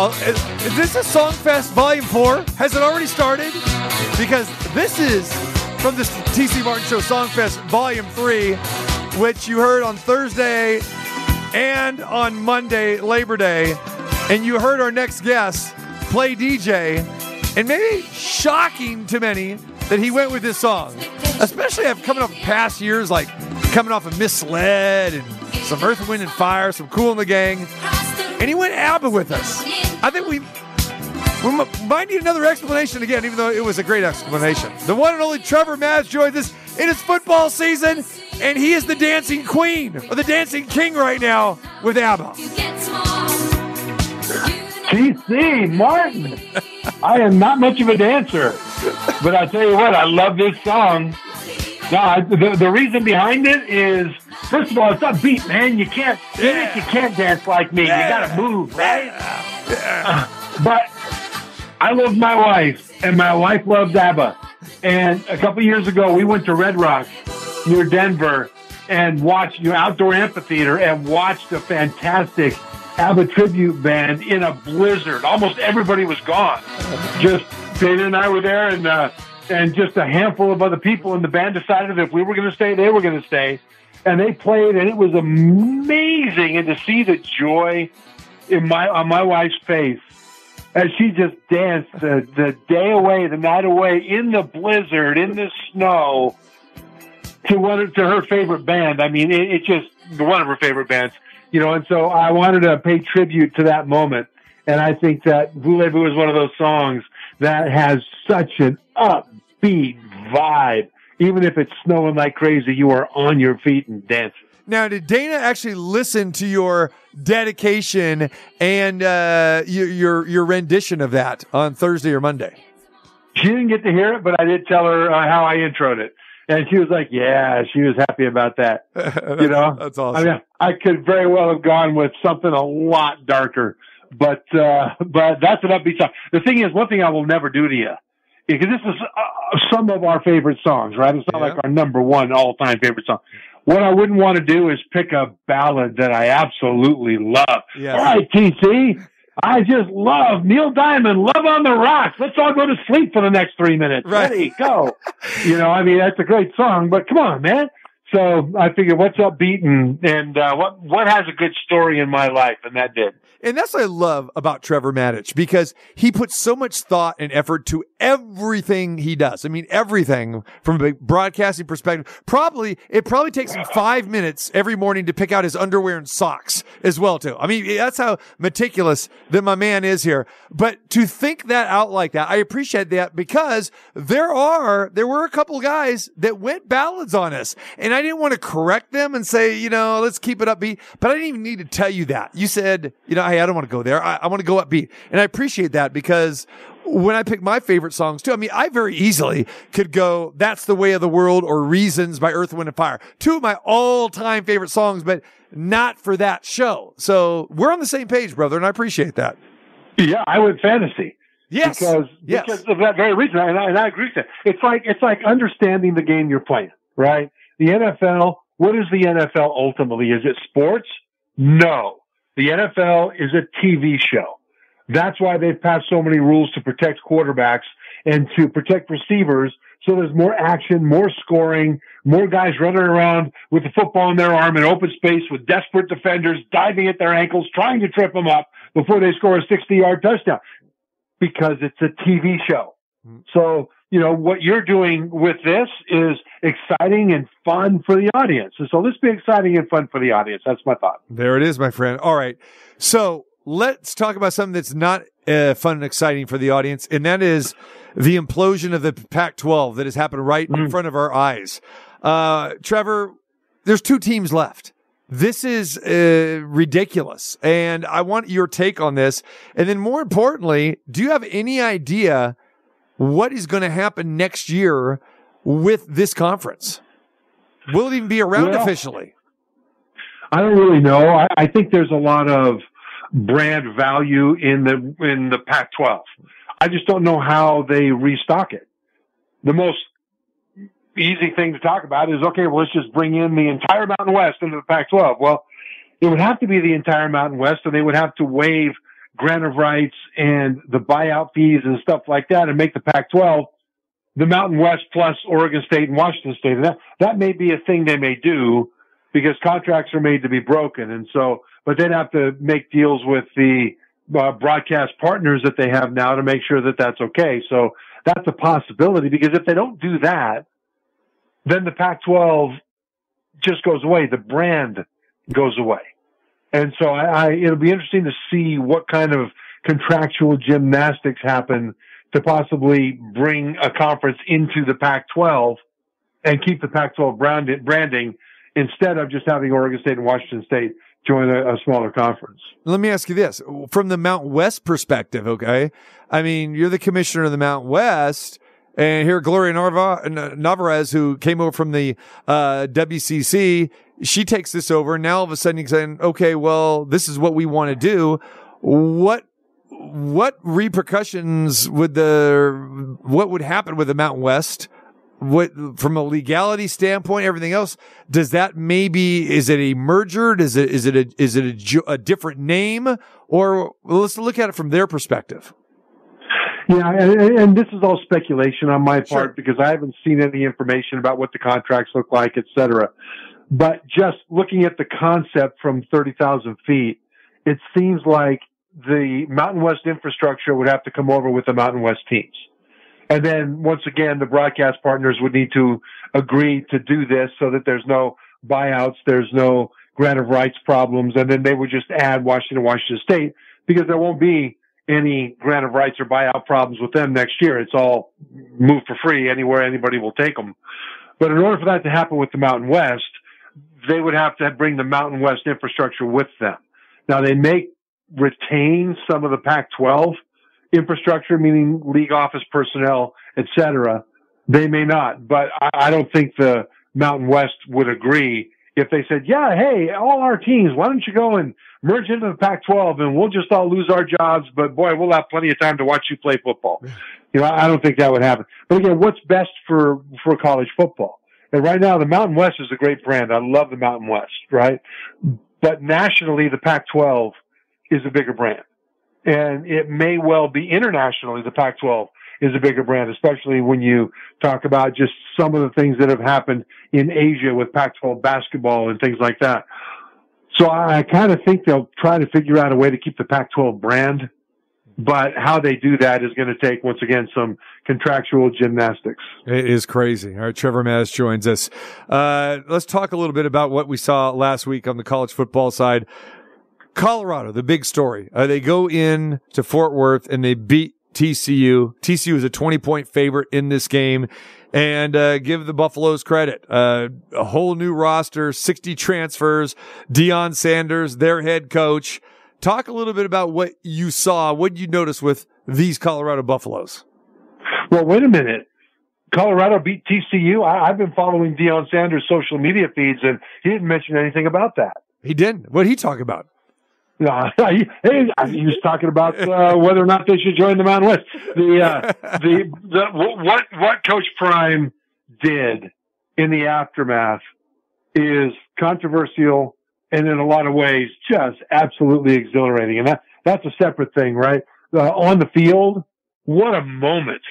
Uh, is, is this a Songfest Volume 4? Has it already started? Because this is from the TC Martin Show Songfest Volume 3, which you heard on Thursday and on Monday, Labor Day. And you heard our next guest play DJ. And maybe shocking to many that he went with this song, especially after coming off past years like coming off of Misled and some Earth, Wind, and Fire, some Kool and the Gang. And he went ABBA with us. I think we, we might need another explanation again, even though it was a great explanation. The one and only Trevor Matich joins us. It is football season, and he is the dancing queen or the dancing king right now with ABBA. TC Martin. I am not much of a dancer, but I tell you what, I love this song. No, I, the, the reason behind it is first of all, it's upbeat, man. You can't yeah. you can't dance like me. Yeah. You got to move, right? Yeah. But I love my wife, and my wife loves ABBA. And a couple years ago, we went to Red Rock near Denver and watched you know, outdoor amphitheater and watched a fantastic ABBA tribute band in a blizzard. Almost everybody was gone. Just Dana and I were there, and uh, and just a handful of other people And the band decided that if we were going to stay, they were going to stay, and they played, and it was amazing. And to see the joy in my on my wife's face as she just danced the the day away, the night away in the blizzard, in the snow, to one to her favorite band. I mean, it, it just one of her favorite bands you know, and so I wanted to pay tribute to that moment. And I think that Voulez-Vous is one of those songs that has such an upbeat vibe. Even if it's snowing like crazy, you are on your feet and dancing. Now, did Dana actually listen to your dedication and uh, your, your, your rendition of that on Thursday or Monday? She didn't get to hear it, but I did tell her uh, how I introed it. And she was like, yeah, she was happy about that. you know, that's awesome. I mean, I could very well have gone with something a lot darker, but, uh, but that's an upbeat song. The thing is, one thing I will never do to you, because this is uh, some of our favorite songs, right? It's not yeah. like our number one all time favorite song. What I wouldn't want to do is pick a ballad that I absolutely love. Yes. All right, TC. I just love Neil Diamond, Love on the Rocks. Let's all go to sleep for the next three minutes. Right. Ready, go. you know, I mean, that's a great song, but come on, man. So I figured, what's upbeat and, and uh, what what has a good story in my life, and that did. And that's what I love about Trevor Matich because he puts so much thought and effort to everything he does. I mean, everything from a broadcasting perspective. Probably, it probably takes him five minutes every morning to pick out his underwear and socks as well, too. I mean, that's how meticulous that my man is here. But to think that out like that, I appreciate that because there are, there were a couple guys that went ballads on us and I didn't want to correct them and say, you know, let's keep it upbeat, but I didn't even need to tell you that. You said, you know, hey, I don't want to go there. I, I want to go upbeat. And I appreciate that because when I pick my favorite songs too, I mean, I very easily could go, That's the Way of the World or Reasons by Earth, Wind, and Fire. Two of my all time favorite songs, but not for that show. So we're on the same page, brother, and I appreciate that. Yeah, I went fantasy. Yes. Because, yes. because of that very reason. And I, and I agree with that. It's like, it's like understanding the game you're playing, right? The NFL, what is the NFL ultimately? Is it sports? No. The NFL is a TV show. That's why they've passed so many rules to protect quarterbacks and to protect receivers. So there's more action, more scoring, more guys running around with the football in their arm in open space with desperate defenders diving at their ankles, trying to trip them up before they score a 60 yard touchdown because it's a TV show. Mm-hmm. So you know, what you're doing with this is exciting and fun for the audience. And so let's be exciting and fun for the audience. That's my thought. There it is, my friend. All right. So let's talk about something that's not uh, fun and exciting for the audience, and that is the implosion of the Pac 12 that has happened right mm. in front of our eyes. Uh, Trevor, there's two teams left. This is uh, ridiculous. And I want your take on this. And then more importantly, do you have any idea what is going to happen next year with this conference? Will it even be around well, officially? I don't really know. I, I, think there's a lot of brand value in the in the Pac-12. I just don't know how they restock it. The most easy thing to talk about is okay. Well, let's just bring in the entire Mountain West into the Pac-12. Well, it would have to be the entire Mountain West, and they would have to waive grant of rights and the buyout fees and stuff like that and make the Pac-12 the Mountain West plus Oregon State and Washington State. And that, that may be a thing they may do because contracts are made to be broken. And so, but they'd have to make deals with the uh, broadcast partners that they have now to make sure that that's okay. So that's a possibility because if they don't do that, then the Pac-12 just goes away. The brand goes away. And so I, I, it'll be interesting to see what kind of contractual gymnastics happen to possibly bring a conference into the Pac-12 and keep the Pac-12 brand, branding instead of just having Oregon State and Washington State join a, a, smaller conference. Let me ask you this from the Mount West perspective, okay? I mean, you're the commissioner of the Mount West. And here, Gloria Nevarez, who came over from the uh, WCC, she takes this over. And now all of a sudden, you're saying, okay, well, this is what we want to do. What what repercussions would the what would happen with the Mountain West? What from a legality standpoint, everything else, does that maybe is it a merger? Is it is it a is it a, a different name? Or let's look at it from their perspective. Yeah, and, and, this is all speculation on my part sure. because I haven't seen any information about what the contracts look like, et cetera. But just looking at the concept from 30,000 feet, it seems like the Mountain West infrastructure would have to come over with the Mountain West teams. And then once again, the broadcast partners would need to agree to do this so that there's no buyouts, there's no grant of rights problems, and then they would just add Washington, Washington State because there won't be any grant of rights or buyout problems with them next year. It's all moved for free anywhere anybody will take them. But in order for that to happen with the Mountain West, they would have to bring the Mountain West infrastructure with them. Now they may retain some of the Pac-12 infrastructure, meaning league office personnel, etc. They may not, but I, I don't think the Mountain West would agree if they said, yeah, hey, all our teams, why don't you go and merge into the Pac-12 and we'll just all lose our jobs, but boy, we'll have plenty of time to watch you play football. You know, I don't think that would happen. But again, what's best for, for college football? And right now, the Mountain West is a great brand. I love the Mountain West, right? But nationally, the Pac-12 is a bigger brand. And it may well be internationally, the Pac-12 is a bigger brand, especially when you talk about just some of the things that have happened in Asia with Pac-12 basketball and things like that. So I kind of think they'll try to figure out a way to keep the Pac-12 brand, but how they do that is going to take once again some contractual gymnastics. It is crazy. All right, Trevor Matich joins us. Uh, let's talk a little bit about what we saw last week on the college football side. Colorado, the big story. Uh, they go in to Fort Worth and they beat TCU. TCU is a 20 point favorite in this game and uh, give the Buffaloes credit. Uh, a whole new roster, 60 transfers, Deion Sanders, their head coach. Talk a little bit about what you saw. What did you notice with these Colorado Buffaloes? Well, wait a minute. Colorado beat TCU. I, have been following Deion Sanders' social media feeds, and he didn't mention anything about that. He didn't. What did he talk about? No, he, he was talking about uh, whether or not they should join the Mountain West. The, uh, the the what what Coach Prime did in the aftermath is controversial and in a lot of ways just absolutely exhilarating. And that that's a separate thing, right? Uh, on the field, what a moment!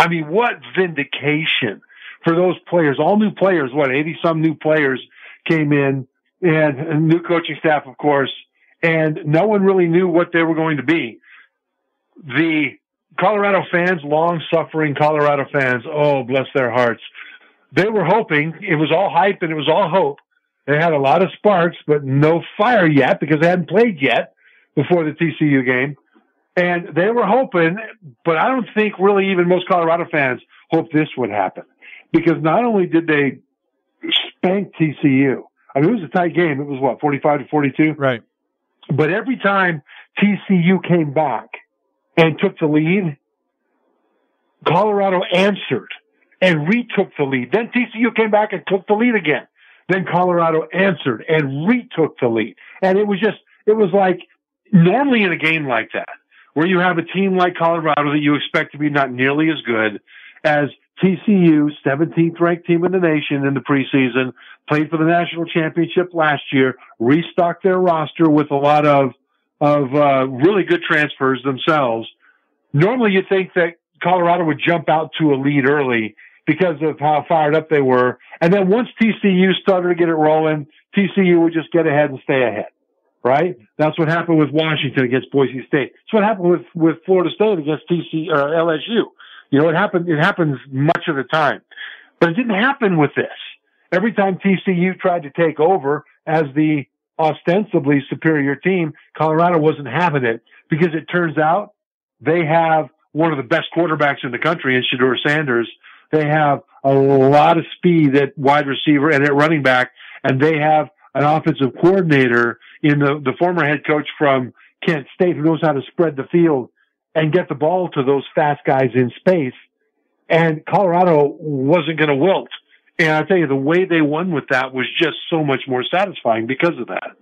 I mean, what vindication for those players, all new players. What eighty some new players came in, and a new coaching staff, of course and no one really knew what they were going to be. The Colorado fans, long suffering Colorado fans, oh, bless their hearts. They were hoping it was all hype and it was all hope. They had a lot of sparks, but no fire yet because they hadn't played yet before the TCU game. And they were hoping, but I don't think really even most Colorado fans hoped this would happen because not only did they spank TCU, I mean, it was a tight game. It was what, 45 to 42? Right. But every time TCU came back and took the lead, Colorado answered and retook the lead. Then TCU came back and took the lead again. Then Colorado answered and retook the lead. And it was just, it was like normally in a game like that, where you have a team like Colorado that you expect to be not nearly as good as TCU, 17th ranked team in the nation in the preseason, played for the national championship last year, restocked their roster with a lot of of uh, really good transfers themselves. Normally, you'd think that Colorado would jump out to a lead early because of how fired up they were. And then once TCU started to get it rolling, TCU would just get ahead and stay ahead. Right? That's what happened with Washington against Boise State. It's what happened with, with Florida State against TC or LSU. You know, it happened, it happens much of the time, but it didn't happen with this. Every time TCU tried to take over as the ostensibly superior team, Colorado wasn't having it because it turns out they have one of the best quarterbacks in the country in Shedeur Sanders. They have a lot of speed at wide receiver and at running back, and they have an offensive coordinator in the, the former head coach from Kent State who knows how to spread the field and get the ball to those fast guys in space. And Colorado wasn't going to wilt. And I tell you, the way they won with that was just so much more satisfying because of that.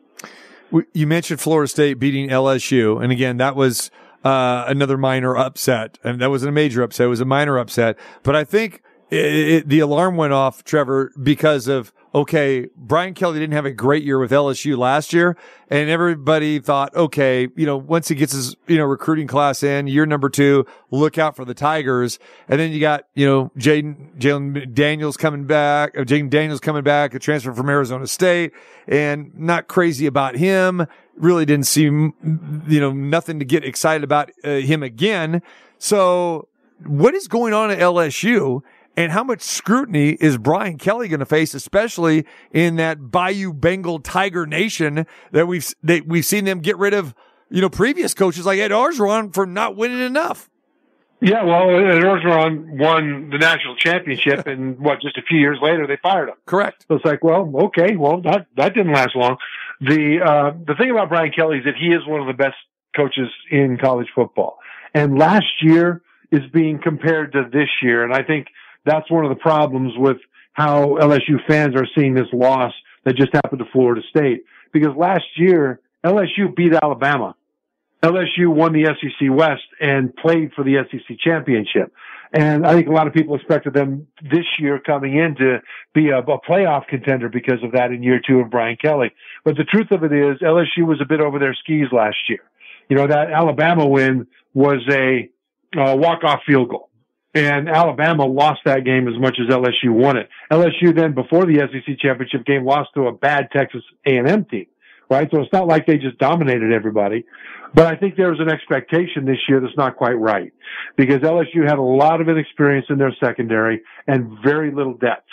You mentioned Florida State beating LSU, and again, that was uh, another minor upset, and that wasn't a major upset; it was a minor upset. But I think it, it, the alarm went off, Trevor, because of okay, Brian Kelly didn't have a great year with LSU last year, and everybody thought, okay, you know, once he gets his, you know, recruiting class in, year number two, look out for the Tigers. And then you got, you know, Jayden, Jalen Daniels coming back, uh, Jayden Daniels coming back, a transfer from Arizona State, and not crazy about him. Really didn't seem, you know, nothing to get excited about uh, him again. So what is going on at LSU? And how much scrutiny is Brian Kelly going to face, especially in that Bayou Bengal Tiger Nation that we've that we've seen them get rid of, you know, previous coaches like Ed Orgeron for not winning enough. Yeah, well, Ed Orgeron won the national championship, and what? Just a few years later, they fired him. Correct. So it's like, well, okay, well, that that didn't last long. The uh, the thing about Brian Kelly is that he is one of the best coaches in college football, and last year is being compared to this year, and I think that's one of the problems with how LSU fans are seeing this loss that just happened to Florida State. Because last year, LSU beat Alabama. LSU won the SEC West and played for the SEC championship. And I think a lot of people expected them this year coming in to be a, a, playoff contender because of that in year two of Brian Kelly. But the truth of it is LSU was a bit over their skis last year. You know, that Alabama win was a uh, walk-off field goal and Alabama lost that game as much as LSU won it. LSU then, before the SEC championship game, lost to a bad Texas A&M team, right? So it's not like they just dominated everybody. But I think there's an expectation this year that's not quite right because LSU had a lot of inexperience in their secondary and very little depth.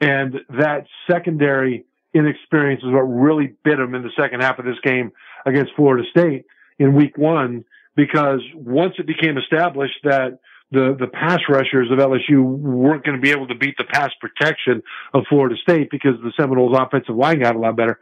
And that secondary inexperience is what really bit them in the second half of this game against Florida State in week one because once it became established that the, the pass rushers of LSU weren't going to be able to beat the pass protection of Florida State because the Seminoles offensive line got a lot better.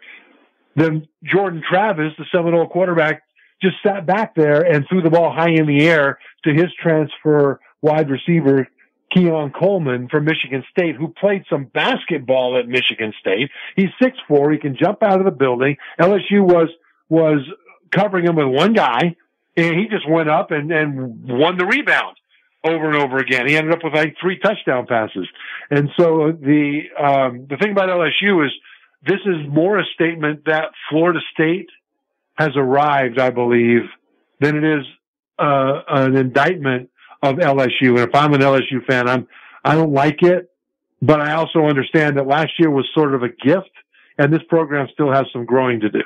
Then Jordan Travis, the Seminole quarterback, just sat back there and threw the ball high in the air to his transfer wide receiver, Keon Coleman from Michigan State, who played some basketball at Michigan State. He's six four. He can jump out of the building. LSU was, was covering him with one guy and he just went up and, and won the rebound over and over again. He ended up with like three touchdown passes. And so the um, the thing about LSU is this is more a statement that Florida State has arrived, I believe, than it is uh, an indictment of LSU. And if I'm an LSU fan, I'm I don't like it, but I also understand that last year was sort of a gift, and this program still has some growing to do.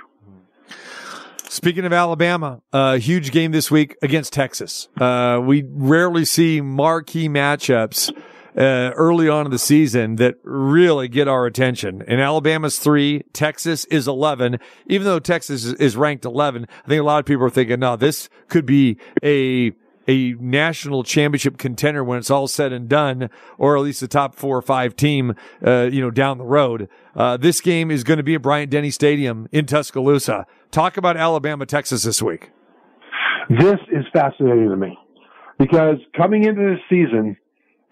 Speaking of Alabama, a uh, huge game this week against Texas. Uh, we rarely see marquee matchups uh, early on in the season that really get our attention. And Alabama's three, Texas is 11. Even though Texas is ranked 11, I think a lot of people are thinking, no, this could be a a national championship contender when it's all said and done, or at least the top four or five team, uh, you know, down the road. Uh, this game is going to be at Bryant Denny Stadium in Tuscaloosa. Talk about Alabama, Texas this week. This is fascinating to me because coming into this season,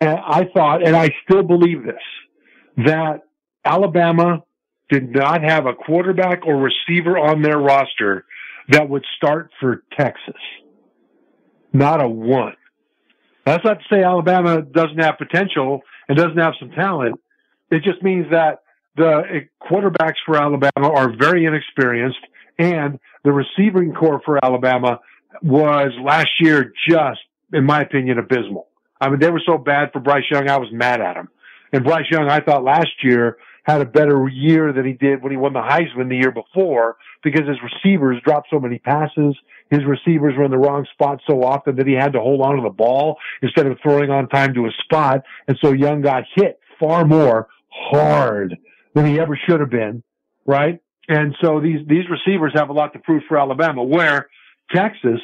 I thought, and I still believe this, that Alabama did not have a quarterback or receiver on their roster that would start for Texas. Not a one. That's not to say Alabama doesn't have potential and doesn't have some talent. It just means that the quarterbacks for Alabama are very inexperienced And the receiving corps for Alabama was last year just, in my opinion, abysmal. I mean, they were so bad for Bryce Young, I was mad at him. And Bryce Young, I thought last year had a better year than he did when he won the Heisman the year before because his receivers dropped so many passes. His receivers were in the wrong spot so often that he had to hold on to the ball instead of throwing on time to a spot. And so Young got hit far more hard than he ever should have been, right? And so these, these receivers have a lot to prove for Alabama, where Texas,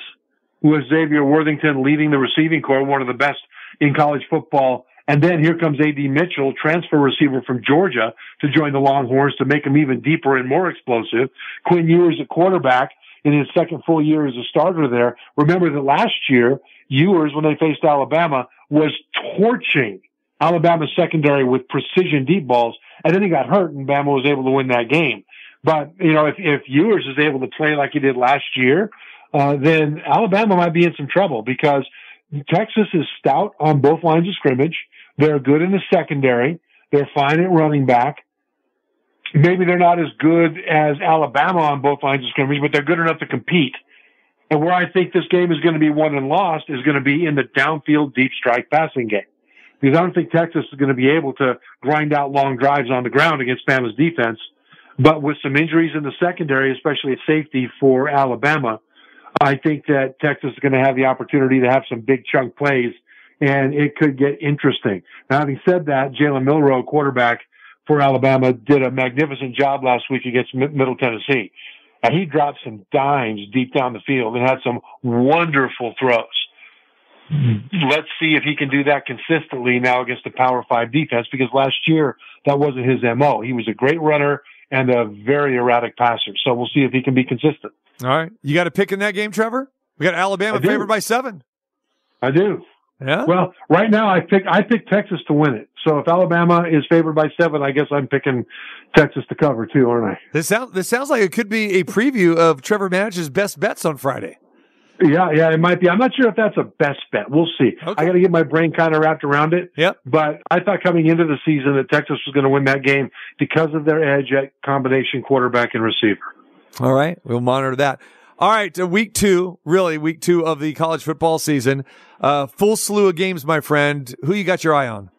with Xavier Worthington leading the receiving corps, one of the best in college football, and then here comes A.D. Mitchell, transfer receiver from Georgia, to join the Longhorns to make them even deeper and more explosive. Quinn Ewers, a quarterback, in his second full year as a starter there. Remember that last year, Ewers, when they faced Alabama, was torching Alabama's secondary with precision deep balls, and then he got hurt, and Bama was able to win that game. But you know, if if Ewers is able to play like he did last year, uh, then Alabama might be in some trouble because Texas is stout on both lines of scrimmage. They're good in the secondary. They're fine at running back. Maybe they're not as good as Alabama on both lines of scrimmage, but they're good enough to compete. And where I think this game is going to be won and lost is going to be in the downfield deep strike passing game. Because I don't think Texas is going to be able to grind out long drives on the ground against Bama's defense. But with some injuries in the secondary, especially at safety for Alabama, I think that Texas is going to have the opportunity to have some big chunk plays and it could get interesting. Now, having said that, Jalen Milroe, quarterback for Alabama, did a magnificent job last week against Middle Tennessee. And he dropped some dimes deep down the field and had some wonderful throws. Let's see if he can do that consistently now against the Power Five defense because last year that wasn't his MO. He was a great runner and a very erratic passer. So we'll see if he can be consistent. All right. You got a pick in that game, Trevor? We got Alabama favored by seven. I do. Yeah. Well, right now I pick I pick Texas to win it. So if Alabama is favored by seven, I guess I'm picking Texas to cover too, aren't I? This sounds this sounds like it could be a preview of Trevor Matich's best bets on Friday. Yeah, yeah, it might be. I'm not sure if that's a best bet. We'll see. Okay. I got to get my brain kind of wrapped around it. Yep. But I thought coming into the season that Texas was going to win that game because of their edge at combination quarterback and receiver. All right, we'll monitor that. All right, uh, week two, really week two of the college football season. Uh, full slew of games, my friend. Who you got your eye on?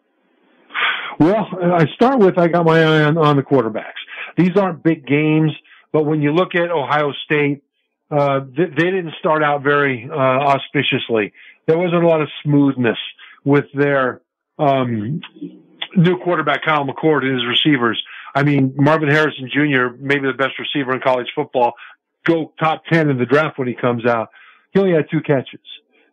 Well, I start with I got my eye on, on the quarterbacks. These aren't big games, but when you look at Ohio State, uh, they, they didn't start out very uh, auspiciously. There wasn't a lot of smoothness with their um, new quarterback, Kyle McCord, and his receivers. I mean, Marvin Harrison Jr., maybe the best receiver in college football, go top 10 in the draft when he comes out. He only had two catches.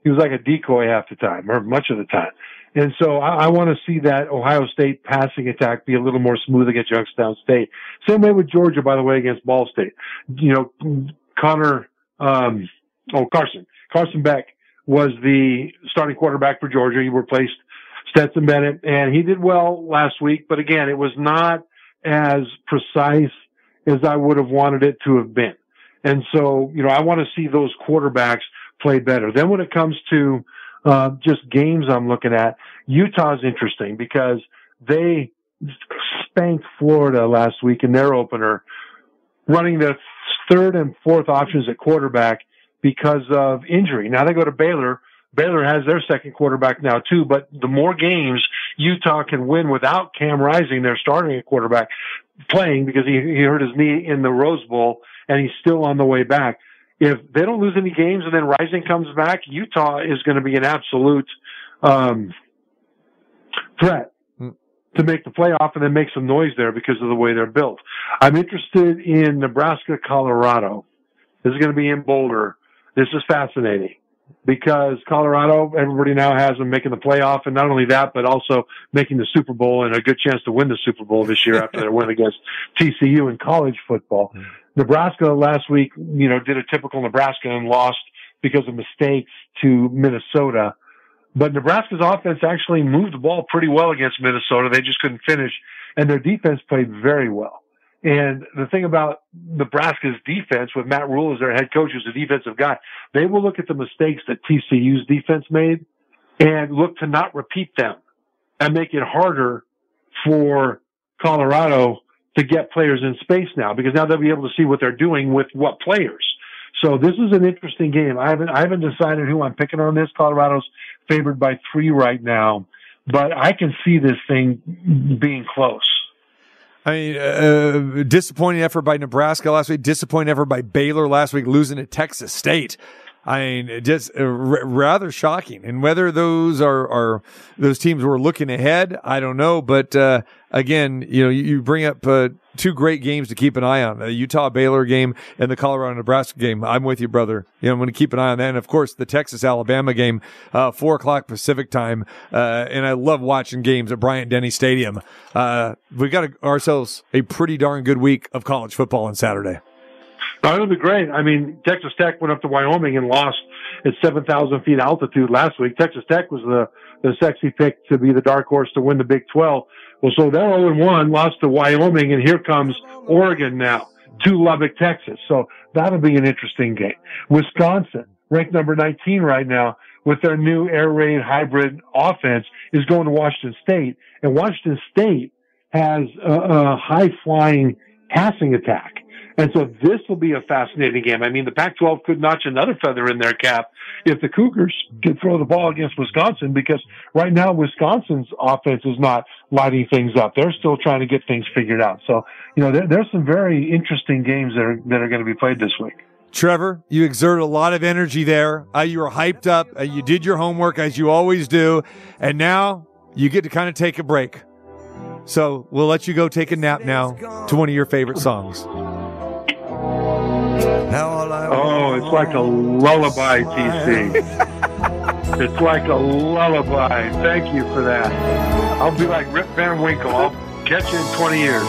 He was like a decoy half the time or much of the time. And so I, I want to see that Ohio State passing attack be a little more smooth against Youngstown State. Same way with Georgia, by the way, against Ball State. You know, Connor, um, oh, Carson. Carson Beck was the starting quarterback for Georgia. He replaced Stetson Bennett and he did well last week, but again, it was not as precise as I would have wanted it to have been. And so, you know, I want to see those quarterbacks play better. Then when it comes to uh, just games I'm looking at, Utah's interesting because they spanked Florida last week in their opener, running the third and fourth options at quarterback because of injury. Now they go to Baylor. Baylor has their second quarterback now too, but the more games Utah can win without Cam Rising, they're starting a quarterback, playing because he, he hurt his knee in the Rose Bowl and he's still on the way back. If they don't lose any games and then Rising comes back, Utah is going to be an absolute um, threat. To make the playoff and then make some noise there because of the way they're built. I'm interested in Nebraska, Colorado. This is going to be in Boulder. This is fascinating because Colorado, everybody now has them making the playoff, and not only that, but also making the Super Bowl and a good chance to win the Super Bowl this year after their win against TCU in college football. Mm. Nebraska last week, you know, did a typical Nebraska and lost because of mistakes to Minnesota. But Nebraska's offense actually moved the ball pretty well against Minnesota. They just couldn't finish, and their defense played very well. And the thing about Nebraska's defense with Matt Rhule as their head coach, who's a defensive guy, they will look at the mistakes that TCU's defense made and look to not repeat them and make it harder for Colorado to get players in space now because now they'll be able to see what they're doing with what players. So this is an interesting game. I haven't I haven't decided who I'm picking on this. Colorado's favored by three right now, but I can see this thing being close. I mean, uh, disappointing effort by Nebraska last week. Disappointing effort by Baylor last week, losing to Texas State. I mean, just uh, r- rather shocking. And whether those are, are those teams were looking ahead, I don't know. But uh, again, you know, you, you bring up uh, two great games to keep an eye on: the Utah Baylor game and the Colorado Nebraska game. I'm with you, brother. You know, I'm going to keep an eye on that, and of course, the Texas Alabama game, uh, four o'clock Pacific time. Uh, and I love watching games at Bryant Denny Stadium. Uh, we got ourselves a pretty darn good week of college football on Saturday. No, it'll be great. I mean, Texas Tech went up to Wyoming and lost at 7,000 feet altitude last week. Texas Tech was the, the sexy pick to be the dark horse to win the Big 12. Well, so they're 0 1, lost to Wyoming, and here comes Oregon now to Lubbock, Texas. So that'll be an interesting game. Wisconsin, ranked number 19 right now, with their new air raid hybrid offense, is going to Washington State. And Washington State has a, a high flying passing attack. And so this will be a fascinating game. I mean, the Pac-12 could notch another feather in their cap if the Cougars can throw the ball against Wisconsin because right now Wisconsin's offense is not lighting things up. They're still trying to get things figured out. So, you know, there, there's some very interesting games that are, that are going to be played this week. Trevor, you exerted a lot of energy there. Uh, you were hyped up. Uh, you did your homework as you always do. And now you get to kind of take a break. So we'll let you go take a nap now to one of your favorite songs. Oh, it's like a lullaby, TC. it's like a lullaby. Thank you for that. I'll be like Rip Van Winkle. I'll catch you in 20 years.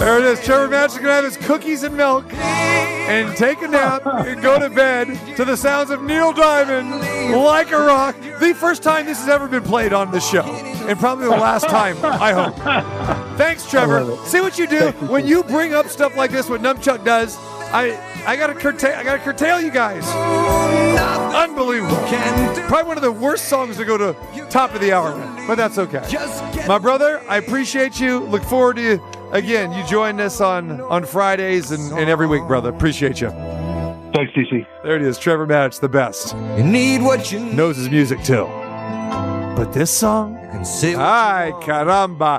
There it is. Trevor Matich going to have his cookies and milk and take a nap and go to bed to the sounds of Neil Diamond, Like a Rock. The first time this has ever been played on the show. And probably the last time, I hope. Thanks, Trevor. See what you do when you bring up stuff like this, what Numchuck does. I I gotta curtail I gotta curtail you guys. Unbelievable. Probably one of the worst songs to go to top of the hour but that's okay. My brother, I appreciate you. Look forward to you again. You join us on on Fridays and, and every week, brother. Appreciate you. Thanks, TC. There it is. Trevor Matich, the best. You need what you Knows his music too. But this song, ay caramba.